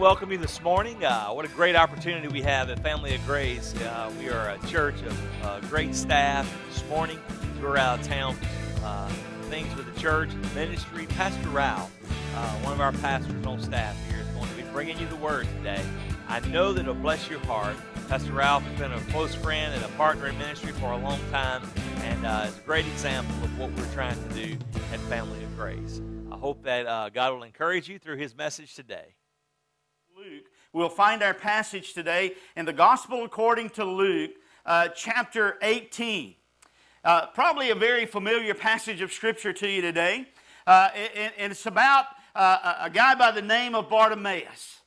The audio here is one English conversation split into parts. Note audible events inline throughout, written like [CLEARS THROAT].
welcome you this morning. Uh, what a great opportunity we have at Family of Grace. Uh, we are a church of uh, great staff. This morning, we're out of town. Uh, things with the church, ministry. Pastor Ralph, uh, one of our pastors on staff here, is going to be bringing you the word today. I know that it'll bless your heart. Pastor Ralph has been a close friend and a partner in ministry for a long time, and uh, it's a great example of what we're trying to do at Family of Grace. I hope that God will encourage you through his message today. Luke. We'll find our passage today in the Gospel according to Luke, uh, chapter 18. Uh, probably a very familiar passage of Scripture to you today. Uh, and, and, it's about uh, a guy by the name of Bartimaeus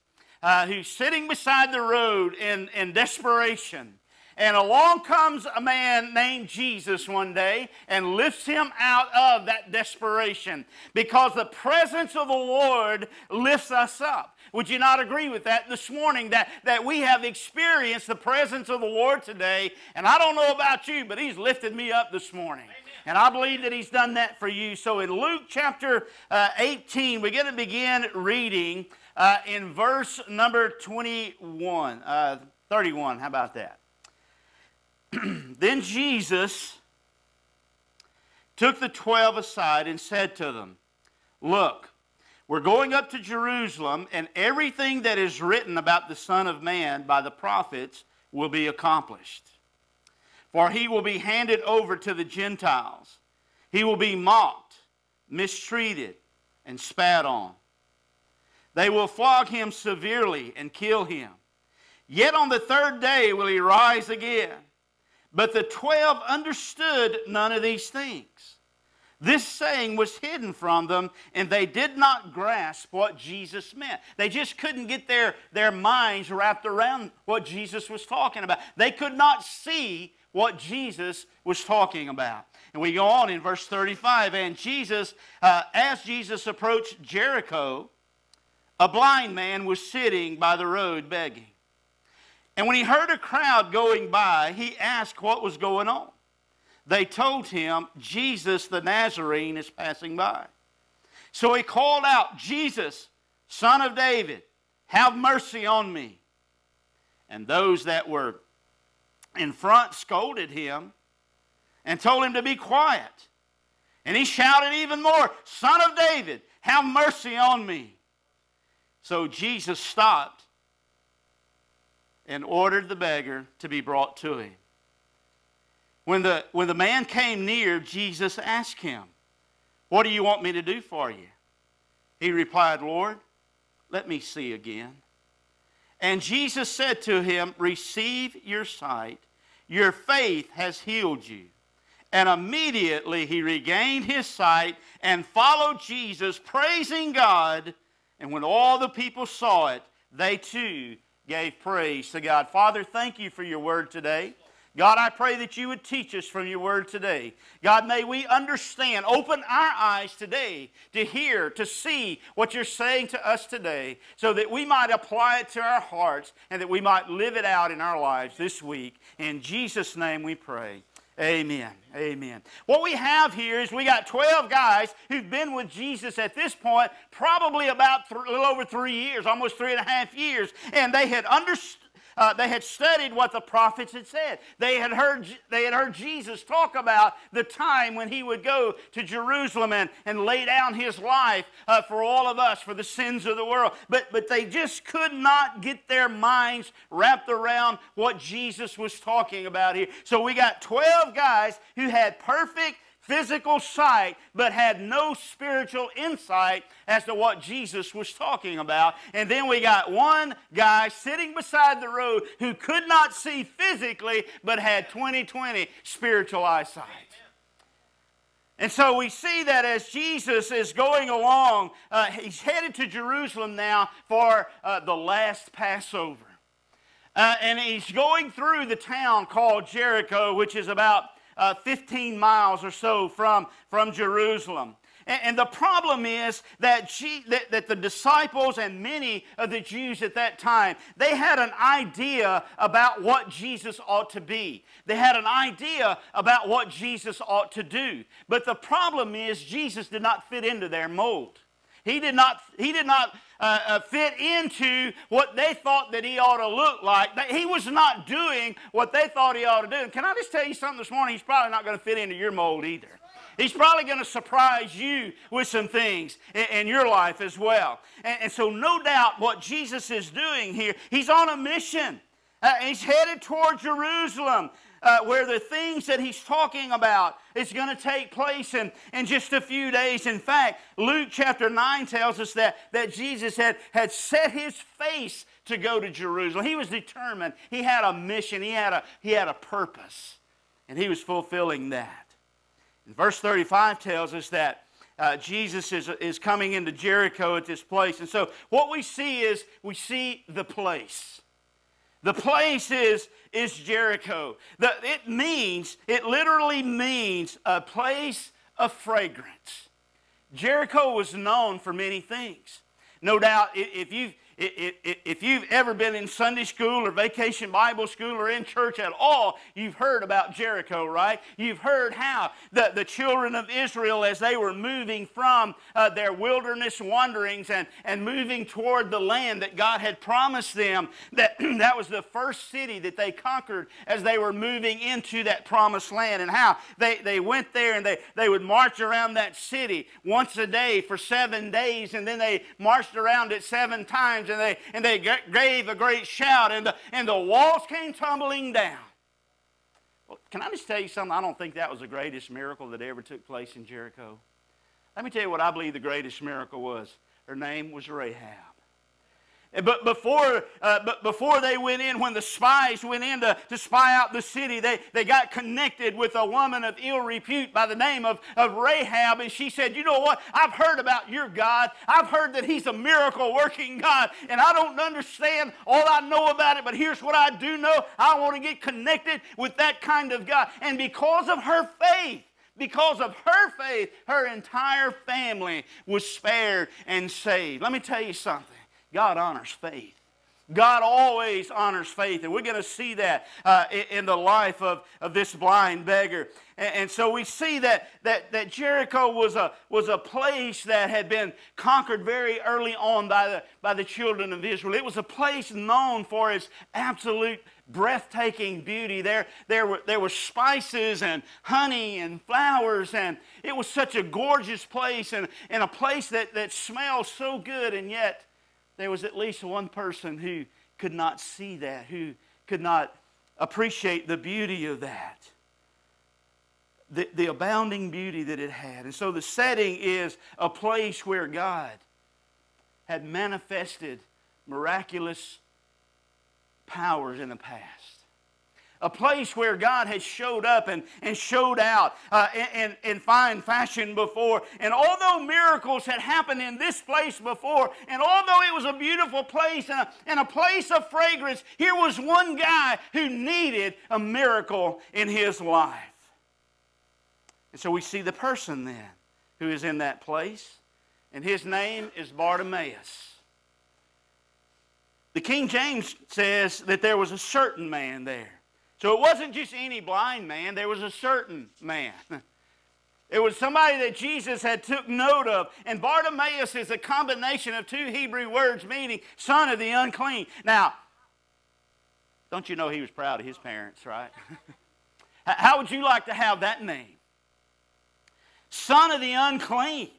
uh, who's sitting beside the road in, in desperation. And along comes a man named Jesus one day and lifts him out of that desperation because the presence of the Lord lifts us up. Would you not agree with that this morning? That, that we have experienced the presence of the Lord today. And I don't know about you, but He's lifted me up this morning. Amen. And I believe that He's done that for you. So in Luke chapter uh, 18, we're going to begin reading uh, in verse number 21, uh, 31. How about that? [CLEARS THROAT] then Jesus took the twelve aside and said to them, Look, we're going up to Jerusalem, and everything that is written about the Son of Man by the prophets will be accomplished. For he will be handed over to the Gentiles. He will be mocked, mistreated, and spat on. They will flog him severely and kill him. Yet on the third day will he rise again. But the twelve understood none of these things. This saying was hidden from them, and they did not grasp what Jesus meant. They just couldn't get their, their minds wrapped around what Jesus was talking about. They could not see what Jesus was talking about. And we go on in verse 35 and Jesus, uh, as Jesus approached Jericho, a blind man was sitting by the road begging. And when he heard a crowd going by, he asked what was going on they told him, Jesus the Nazarene is passing by. So he called out, Jesus, son of David, have mercy on me. And those that were in front scolded him and told him to be quiet. And he shouted even more, Son of David, have mercy on me. So Jesus stopped and ordered the beggar to be brought to him. When the, when the man came near, Jesus asked him, What do you want me to do for you? He replied, Lord, let me see again. And Jesus said to him, Receive your sight. Your faith has healed you. And immediately he regained his sight and followed Jesus, praising God. And when all the people saw it, they too gave praise to God. Father, thank you for your word today. God, I pray that you would teach us from your word today. God, may we understand, open our eyes today to hear, to see what you're saying to us today, so that we might apply it to our hearts and that we might live it out in our lives this week. In Jesus' name we pray. Amen. Amen. What we have here is we got 12 guys who've been with Jesus at this point, probably about th- a little over three years, almost three and a half years, and they had understood uh, they had studied what the prophets had said. They had, heard, they had heard Jesus talk about the time when he would go to Jerusalem and, and lay down his life uh, for all of us, for the sins of the world. But, but they just could not get their minds wrapped around what Jesus was talking about here. So we got 12 guys who had perfect physical sight, but had no spiritual insight as to what Jesus was talking about. And then we got one guy sitting beside the road who could not see physically, but had 2020 spiritual eyesight. And so we see that as Jesus is going along, uh, he's headed to Jerusalem now for uh, the last Passover. Uh, and he's going through the town called Jericho, which is about uh, 15 miles or so from, from Jerusalem. And, and the problem is that, that, that the disciples and many of the Jews at that time, they had an idea about what Jesus ought to be. They had an idea about what Jesus ought to do. But the problem is Jesus did not fit into their mold. He did not, he did not uh, uh, fit into what they thought that he ought to look like. That He was not doing what they thought he ought to do. And can I just tell you something this morning? He's probably not going to fit into your mold either. He's probably going to surprise you with some things in, in your life as well. And, and, so, no doubt, what Jesus is doing here, he's on a mission. Uh, he's headed toward Jerusalem uh, where the things that he's talking about is going to take place in, in just a few days. In fact, Luke chapter 9 tells us that, that Jesus had, had set his face to go to Jerusalem. He was determined. He had a mission, he had a, he had a purpose, and he was fulfilling that. And verse 35 tells us that uh, Jesus is, is coming into Jericho at this place. And so what we see is we see the place. The place is, is Jericho. The, it means, it literally means a place of fragrance. Jericho was known for many things. No doubt, if you've if you've ever been in Sunday school or vacation Bible school or in church at all, you've heard about Jericho, right? You've heard how the, the children of Israel, as they were moving from uh, their wilderness wanderings and, and moving toward the land that God had promised them, that [CLEARS THROAT] that was the first city that they conquered as they were moving into that promised land, and how they, they went there and they, they would march around that city once a day for seven days, and then they marched around it seven times times and they, and they gave a great shout and the, and the walls came tumbling down. Well, can I just tell you something? I don't think that was the greatest miracle that ever took place in Jericho. Let me tell you what I believe the greatest miracle was. Her name was Rahab. But before, uh, but before they went in, when the spies went in to, to spy out the city, they, they got connected with a woman of ill repute by the name of, of Rahab. And she said, You know what? I've heard about your God. I've heard that He's a miracle working God. And I don't understand all I know about it, but here's what I do know I want to get connected with that kind of God. And because of her faith, because of her faith, her entire family was spared and saved. Let me tell you something. God honors faith. God always honors faith, and we're going to see that uh, in the life of, of this blind beggar. And, and, so we see that, that, that Jericho was a, was a place that had been conquered very early on by the, by the children of Israel. It was a place known for its absolute breathtaking beauty. There, there, were, there were spices and honey and flowers, and it was such a gorgeous place and, and a place that, that smelled so good, and yet there was at least one person who could not see that, who could not appreciate the beauty of that. The, the abounding beauty that it had. And so the setting is a place where God had manifested miraculous powers in the past a place where God has showed up and, and showed out uh, in, in fine fashion before. And although miracles had happened in this place before, and although it was a beautiful place and a, and a place of fragrance, here was one guy who needed a miracle in his life. And so we see the person then who is in that place, and his name is Bartimaeus. The King James says that there was a certain man there. So it wasn't just any blind man, there was a certain man. It was somebody that Jesus had took note of. And Bartimaeus is a combination of two Hebrew words meaning son of the unclean. Now, don't you know he was proud of his parents, right? [LAUGHS] How would you like to have that name? Son of the unclean.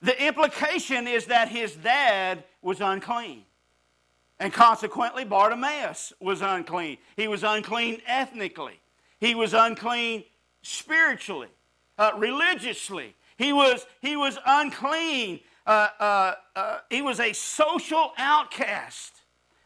The implication is that his dad was unclean. And consequently, Bartimaeus was unclean. He was unclean ethnically, he was unclean spiritually, uh, religiously. He was, he was unclean. Uh, uh, uh he was a social outcast.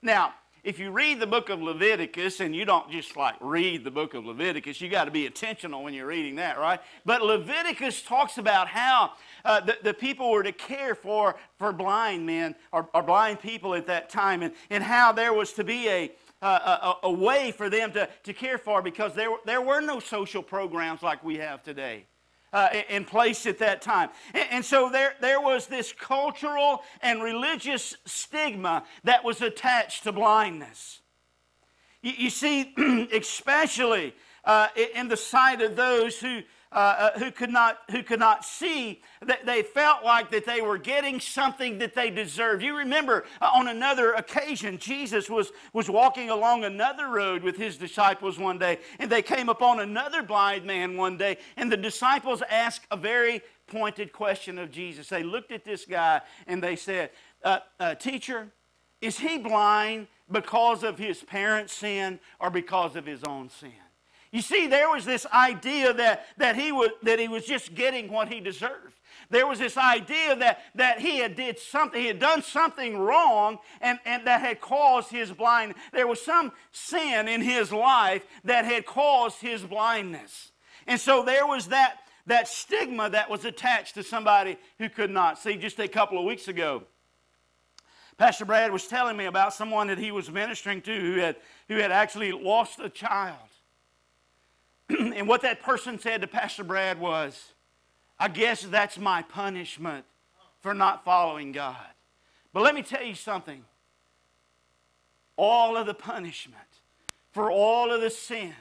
Now, if you read the book of Leviticus, and you don't just like read the book of Leviticus, you got to be intentional when you're reading that, right? But Leviticus talks about how uh, the, the people were to care for, for blind men or, or blind people at that time, and, and how there was to be a, a, a, way for them to, to care for because there, there were no social programs like we have today uh, in place at that time. And, and so there, there was this cultural and religious stigma that was attached to blindness. You, you see, [CLEARS THROAT] especially uh, in the sight of those who, uh, uh, who, could not, who could not see, that they felt like that they were getting something that they deserved. You remember uh, on another occasion, Jesus was, was walking along another road with his disciples one day, and they came upon another blind man one day, and the disciples asked a very pointed question of Jesus. They looked at this guy and they said, uh, uh, Teacher, is he blind because of his parents' sin or because of his own sin? You see, there was this idea that, that, he was, that he was just getting what he deserved. There was this idea that, that he had did something, he had done something wrong and, and that had caused his blindness. There was some sin in his life that had caused his blindness. And so there was that, that stigma that was attached to somebody who could not see. Just a couple of weeks ago, Pastor Brad was telling me about someone that he was ministering to who had, who had actually lost a child. [CLEARS THROAT] and what that person said to Pastor Brad was, I guess that's my punishment for not following God. But let me tell you something. All of the punishment for all of the sin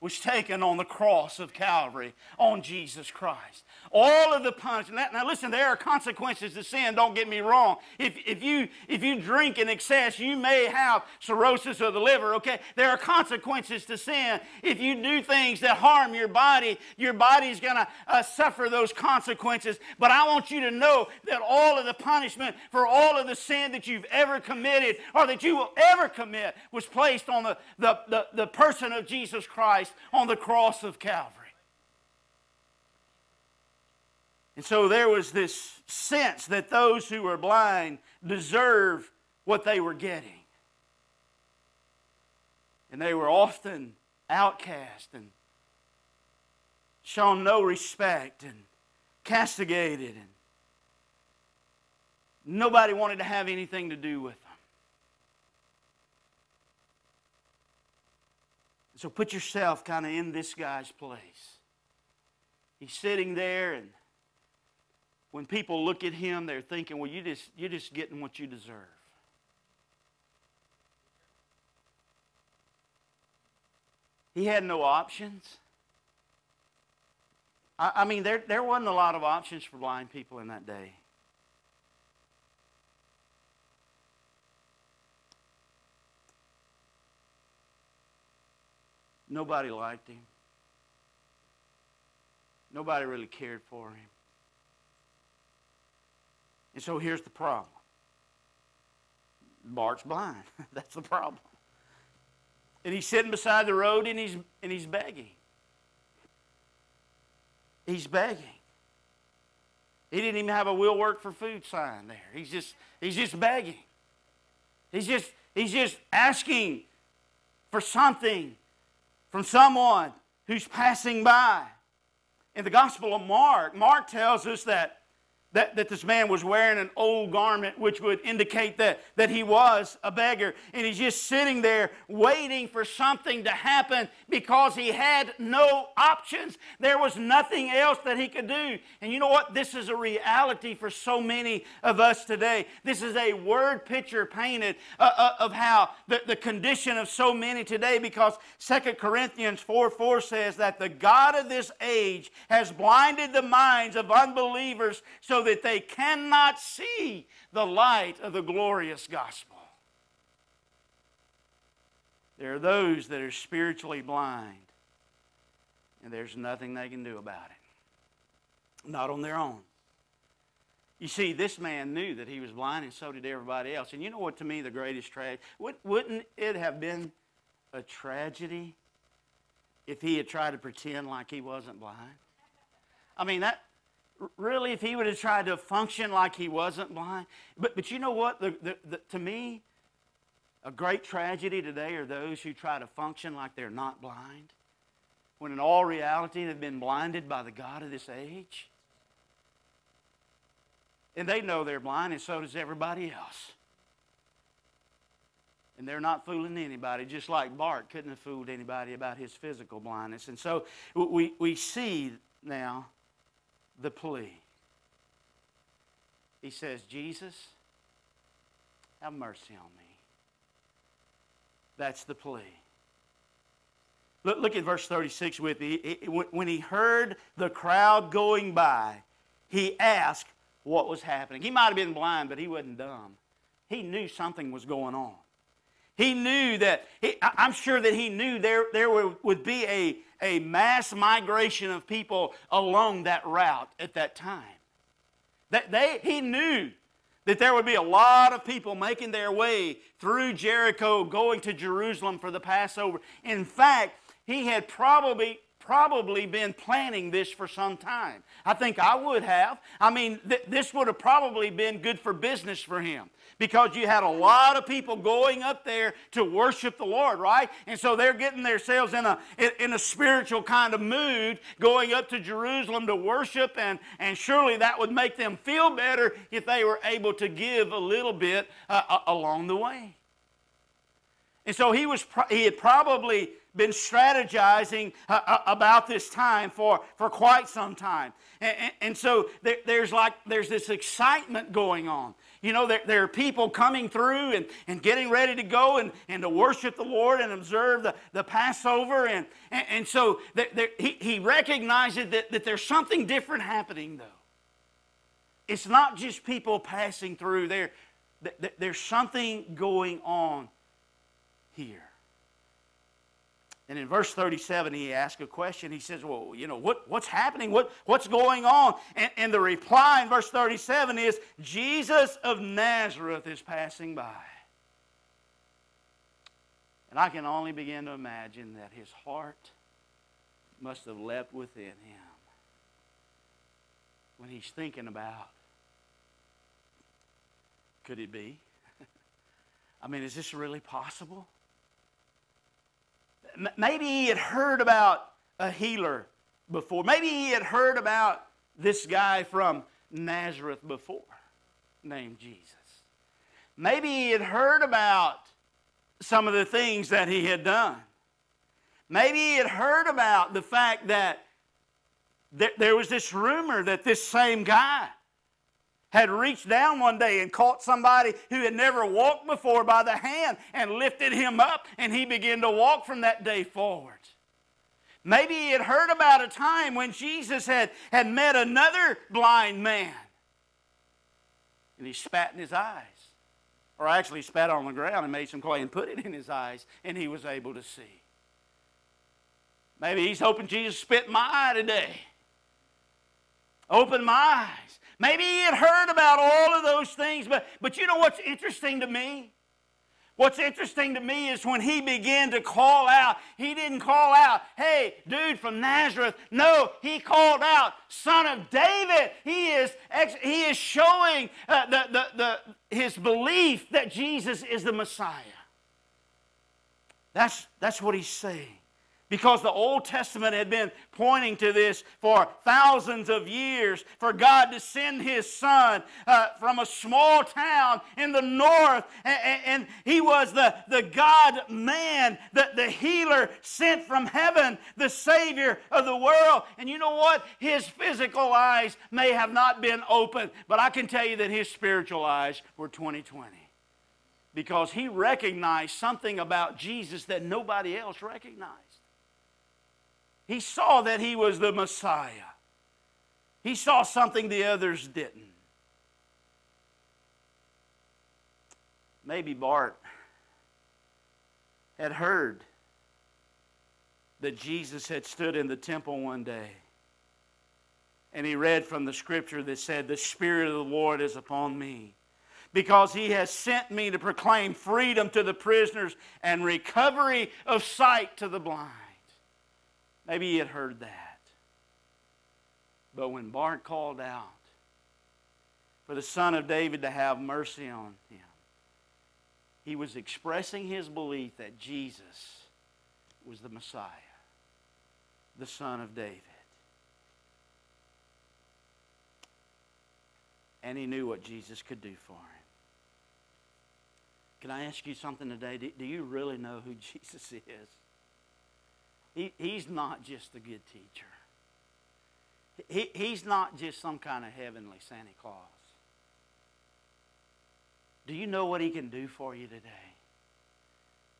was taken on the cross of Calvary on Jesus Christ. All of the punishment. Now, listen, there are consequences to sin, don't get me wrong. If, if, you, if you drink in excess, you may have cirrhosis of the liver, okay? There are consequences to sin. If you do things that harm your body, your body's to uh, suffer those consequences. But I want you to know that all of the punishment for all of the sin that you've ever committed or that you will ever commit was placed on the, the, the, the person of Jesus Christ on the cross of Calvary. And so there was this sense that those who were blind deserve what they were getting. And they were often outcast and shown no respect and castigated and nobody wanted to have anything to do with them. So put yourself kind of in this guy's place. He's sitting there, and when people look at him, they're thinking, well, you just, you're just getting what you deserve. He had no options. I, I mean, there, there wasn't a lot of options for blind people in that day. Nobody liked him. Nobody really cared for him. And so here's the problem Bart's blind. [LAUGHS] That's the problem. And he's sitting beside the road and he's, and he's begging. He's begging. He didn't even have a will work for food sign there. He's just, he's just begging. He's just, he's just asking for something from someone who's passing by. In the Gospel of Mark, Mark tells us that that, that this man was wearing an old garment, which would indicate that, that he was a beggar. And he's just sitting there waiting for something to happen because he had no options. There was nothing else that he could do. And you know what? This is a reality for so many of us today. This is a word picture painted uh, uh, of how the, the condition of so many today because 2 Corinthians 4 4 says that the God of this age has blinded the minds of unbelievers so that they cannot see the light of the glorious gospel. There are those that are spiritually blind, and there's nothing they can do about it. Not on their own. You see, this man knew that he was blind, and so did everybody else. And you know what, to me, the greatest tragedy? Wouldn't it have been a tragedy if he had tried to pretend like he wasn't blind? I mean, that, really, if he would have tried to function like he wasn't blind. But, but you know what? The, the, the, to me, a great tragedy today are those who try to function like they're not blind, when in all reality they've been blinded by the God of this age. And they know they're blind, and so does everybody else. And they're not fooling anybody, just like Bart couldn't have fooled anybody about his physical blindness. And so we, we see now the plea. He says, Jesus, have mercy on me. That's the plea. Look, look at verse 36 with me. When he heard the crowd going by, he asked what was happening. He might have been blind, but he wasn't dumb. He knew something was going on. He knew that, he, I'm sure that he knew there, there would be a, a mass migration of people along that route at that time. That they, he knew that there would be a lot of people making their way through Jericho going to Jerusalem for the Passover. In fact, he had probably probably been planning this for some time. I think I would have. I mean, th- this would have probably been good for business for him because you had a lot of people going up there to worship the Lord, right? And so they're getting themselves in a, in a spiritual kind of mood going up to Jerusalem to worship, and, and surely that would make them feel better if they were able to give a little bit uh, along the way. And so he, was, he had probably been strategizing uh, uh, about this time for, for quite some time. And, and, so there, there's like there's this excitement going on. You know, there, there, are people coming through and, and getting ready to go and, and to worship the Lord and observe the, the Passover. And, and, and so there, there, he, he recognizes that, that there's something different happening, though. It's not just people passing through, there, there's something going on here. And in verse 37, he asks a question. He says, Well, you know, what, what's happening? What, what's going on? And, and the reply in verse 37 is, Jesus of Nazareth is passing by. And I can only begin to imagine that his heart must have leapt within him when he's thinking about could it be? [LAUGHS] I mean, is this really possible? Maybe he had heard about a healer before. Maybe he had heard about this guy from Nazareth before named Jesus. Maybe he had heard about some of the things that he had done. Maybe he had heard about the fact that there was this rumor that this same guy had reached down one day and caught somebody who had never walked before by the hand and lifted him up, and he began to walk from that day forward. Maybe he had heard about a time when Jesus had, had met another blind man, and he spat in his eyes. Or actually spat on the ground and made some clay and put it in his eyes, and he was able to see. Maybe he's hoping Jesus spit in my eye today. Open my eyes. Maybe he had heard about all of those things, but, but you know what's interesting to me? What's interesting to me is when he began to call out, he didn't call out, hey, dude from Nazareth. No, he called out, son of David. He is, he is showing uh, the, the, the, his belief that Jesus is the Messiah. That's, that's what he's saying because the Old Testament had been pointing to this for thousands of years for God to send His Son uh, from a small town in the north. And, and, He was the, the God man, the, the healer sent from heaven, the Savior of the world. And you know what? His physical eyes may have not been open, but I can tell you that His spiritual eyes were 2020 because he recognized something about Jesus that nobody else recognized. He saw that he was the Messiah. He saw something the others didn't. Maybe Bart had heard that Jesus had stood in the temple one day. And he read from the scripture that said, The Spirit of the Lord is upon me, because he has sent me to proclaim freedom to the prisoners and recovery of sight to the blind. Maybe he had heard that. But when Bart called out for the Son of David to have mercy on him, he was expressing his belief that Jesus was the Messiah, the Son of David. And he knew what Jesus could do for him. Can I ask you something today? Do, you really know who [LAUGHS] Jesus is? He, he's not just a good teacher. He, he's not just some kind of heavenly Santa Claus. Do you know what he can do for you today?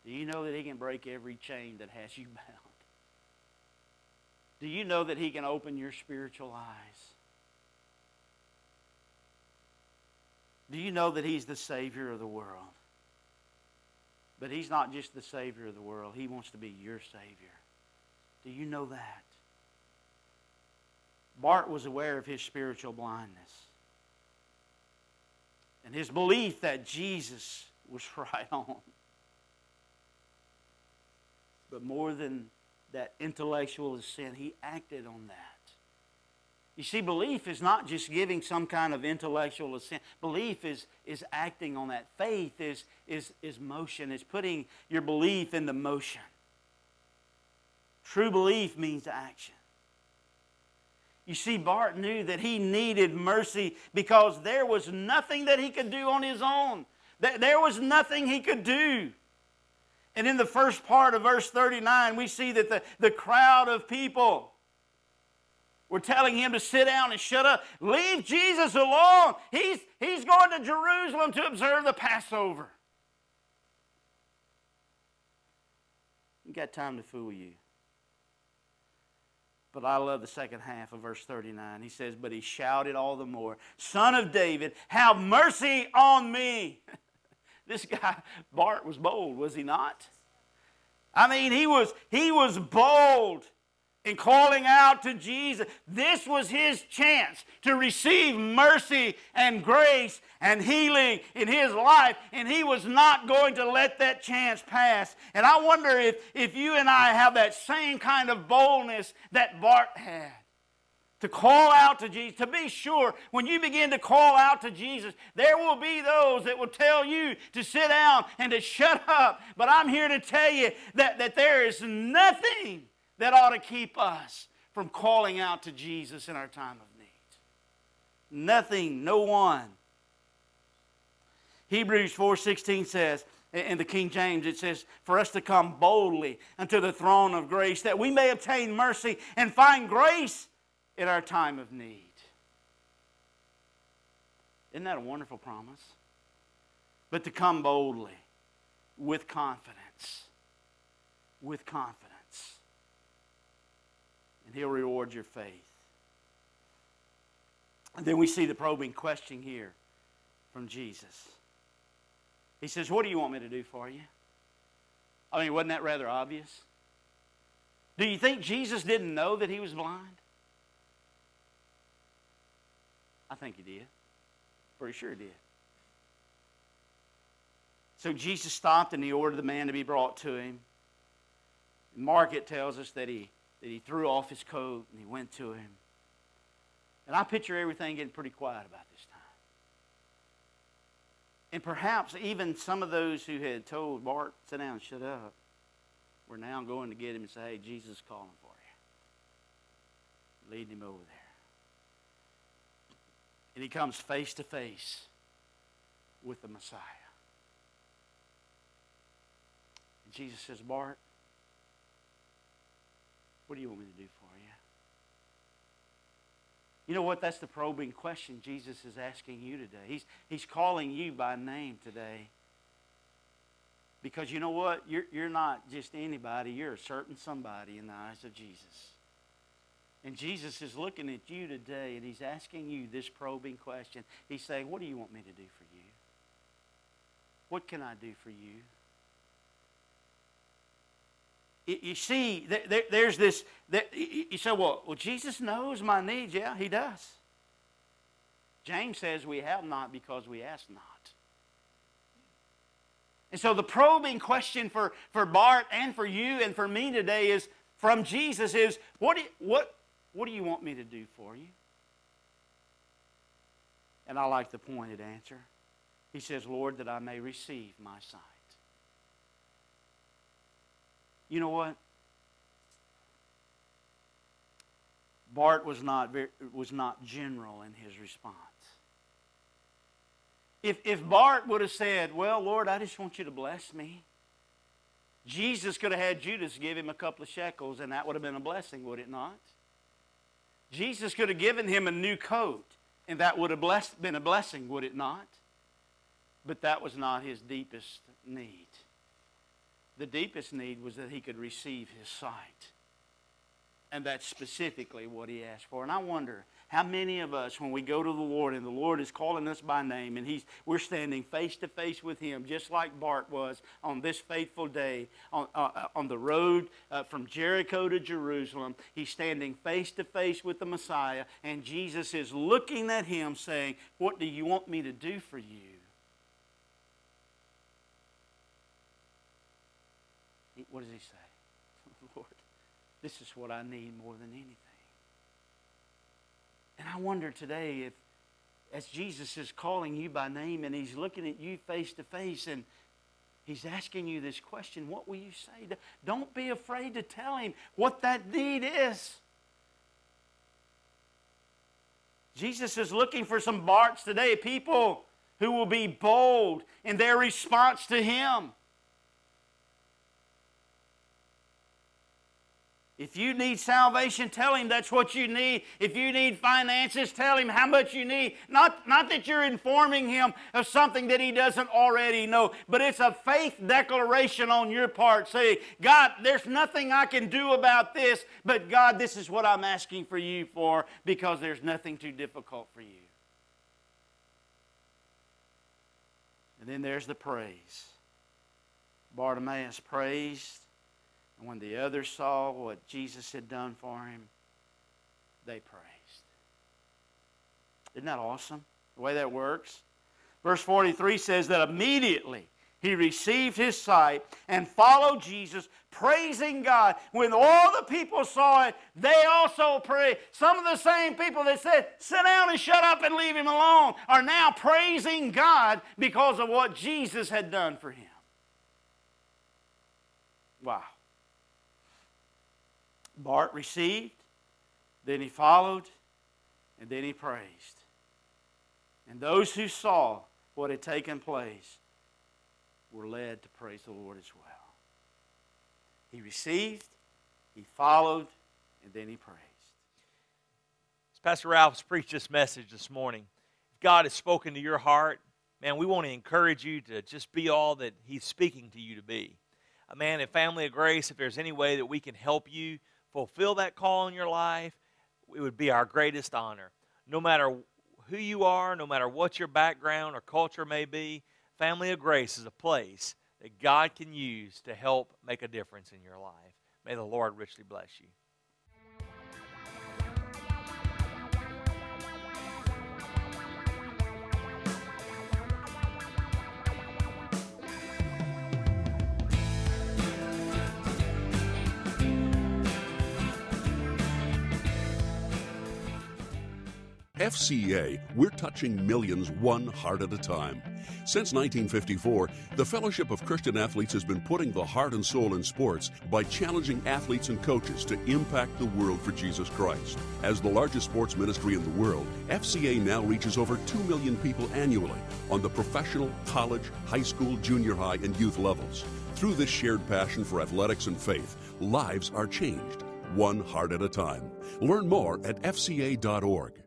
Do you know that he can break every chain that has you [LAUGHS] bound? Do you know that He can open your spiritual eyes? Do you know that He's the Savior of the world? But He's not just the Savior of the world, He wants to be your Savior. Do you know that? Bart was aware of his spiritual blindness and his belief that Jesus was [LAUGHS] right on. But more than that intellectual assent, he acted on that. You see, belief is not just giving some kind of intellectual assent. Belief is, is acting on that. Faith is, is, is motion, it's putting your belief into motion. True belief means action. You see, Bart knew that he needed mercy because there was nothing that he could do on his own. There was nothing he could do. And in the first part of verse 39, we see that the, the crowd of people were telling him to sit down and shut up. Leave Jesus alone. He's, he's going to Jerusalem to observe the Passover. You got time to fool you. But I love the second half of verse 39. He says, But he shouted all the more, Son of David, have mercy on me. [LAUGHS] this guy, Bart, was bold, was he not? I mean, he was, he was bold in calling out to Jesus. This was his chance to receive mercy and grace and healing in his life, and he was not going to let that chance pass. And I wonder if, if you and I have that same kind of boldness that Bart had. To call out to Jesus, to be sure, when you begin to call out to Jesus, there will be those that will tell you to sit down and to shut up. But I'm here to tell you that, that there is nothing that ought to keep us from calling out to Jesus in our time of need. Nothing, no one. Hebrews 4:16 says, in the King James, it says, For us to come boldly unto the throne of grace, that we may obtain mercy and find grace in our time of need. Isn't that a wonderful promise? But to come boldly, with confidence. With confidence and He'll reward your faith. And then we see the probing question here from Jesus. He says, What do you want me to do for you? I mean, wasn't that rather obvious? Do you think Jesus didn't know that he was blind? I think he did. Pretty sure he did. So Jesus stopped and he ordered the man to be brought to him. Mark it tells us that he that he threw off his coat and he went to him. And I picture everything getting pretty quiet about this time. And perhaps even some of those who had told Bart, sit down shut up, were now going to get him and say, hey, Jesus is calling for you. Leading him over there. And he comes face to face with the Messiah. And Jesus says, Bart, what do you want me to do for you? You know what? That's the probing question Jesus is asking you today. He's, he's calling you by name today. Because you know what? You're, you're not just anybody, you're a certain somebody in the eyes of Jesus. And Jesus is looking at you today and he's asking you this probing question. He's saying, What do you want me to do for you? What can I do for you? You see, there's this, you say, well, well, Jesus knows my needs. Yeah, he does. James says we have not because we ask not. And so the probing question for, for Bart and for you and for me today is from Jesus is, what do, you, what, what do you want me to do for you? And I like the pointed answer. He says, Lord, that I may receive my sight. You know what? Bart was not, very, was not general in his response. If, if Bart would have said, Well, Lord, I just want you to bless me, Jesus could have had Judas give him a couple of shekels, and that would have been a blessing, would it not? Jesus could have given him a new coat, and that would have blessed, been a blessing, would it not? But that was not his deepest need. The deepest need was that he could receive his sight. And that's specifically what he asked for. And I wonder how many of us, when we go to the Lord and the Lord is calling us by name and he's, we're standing face to face with him, just like Bart was on this faithful day on, uh, uh, on the road uh, from Jericho to Jerusalem, he's standing face to face with the Messiah, and Jesus is looking at him saying, What do you want me to do for you? What does he say? [LAUGHS] Lord, this is what I need more than anything. And I wonder today if, as Jesus is calling you by name and he's looking at you face to face and he's asking you this question, what will you say? Don't be afraid to tell him what that need is. Jesus is looking for some Barts today, people who will be bold in their response to him. If you need salvation, tell him that's what you need. If you need finances, tell him how much you need. Not, not that you're informing him of something that he doesn't already know, but it's a faith declaration on your part saying, God, there's nothing I can do about this, but God, this is what I'm asking for you for because there's nothing too difficult for you. And then there's the praise. Bartimaeus praised and when the others saw what Jesus had done for him, they praised. Isn't that awesome? The way that works? Verse 43 says that immediately he received his sight and followed Jesus, praising God. When all the people saw it, they also prayed. Some of the same people that said, sit down and shut up and leave him alone, are now praising God because of what Jesus had done for him. Wow. Bart received, then he followed, and then he praised. And those who saw what had taken place were led to praise the Lord as well. He received, he followed, and then he praised. As Pastor Ralph has preached this message this morning, if God has spoken to your heart, man, we want to encourage you to just be all that He's speaking to you to be. Uh, man, at Family of Grace, if there's any way that we can help you fulfill that call in your life, it would be our greatest honor. No matter who you are, no matter what your background or culture may be, Family of Grace is a place that God can use to help make a difference in your life. May the Lord richly bless you. FCA, we're touching millions one heart at a time. Since 1954, the Fellowship of Christian Athletes has been putting the heart and soul in sports by challenging athletes and coaches to impact the world for Jesus Christ. As the largest sports ministry in the world, FCA now reaches over 2 million people annually on the professional, college, high school, junior high, and youth levels. Through this shared passion for athletics and faith, lives are changed, one heart at a time. Learn more at FCA.org.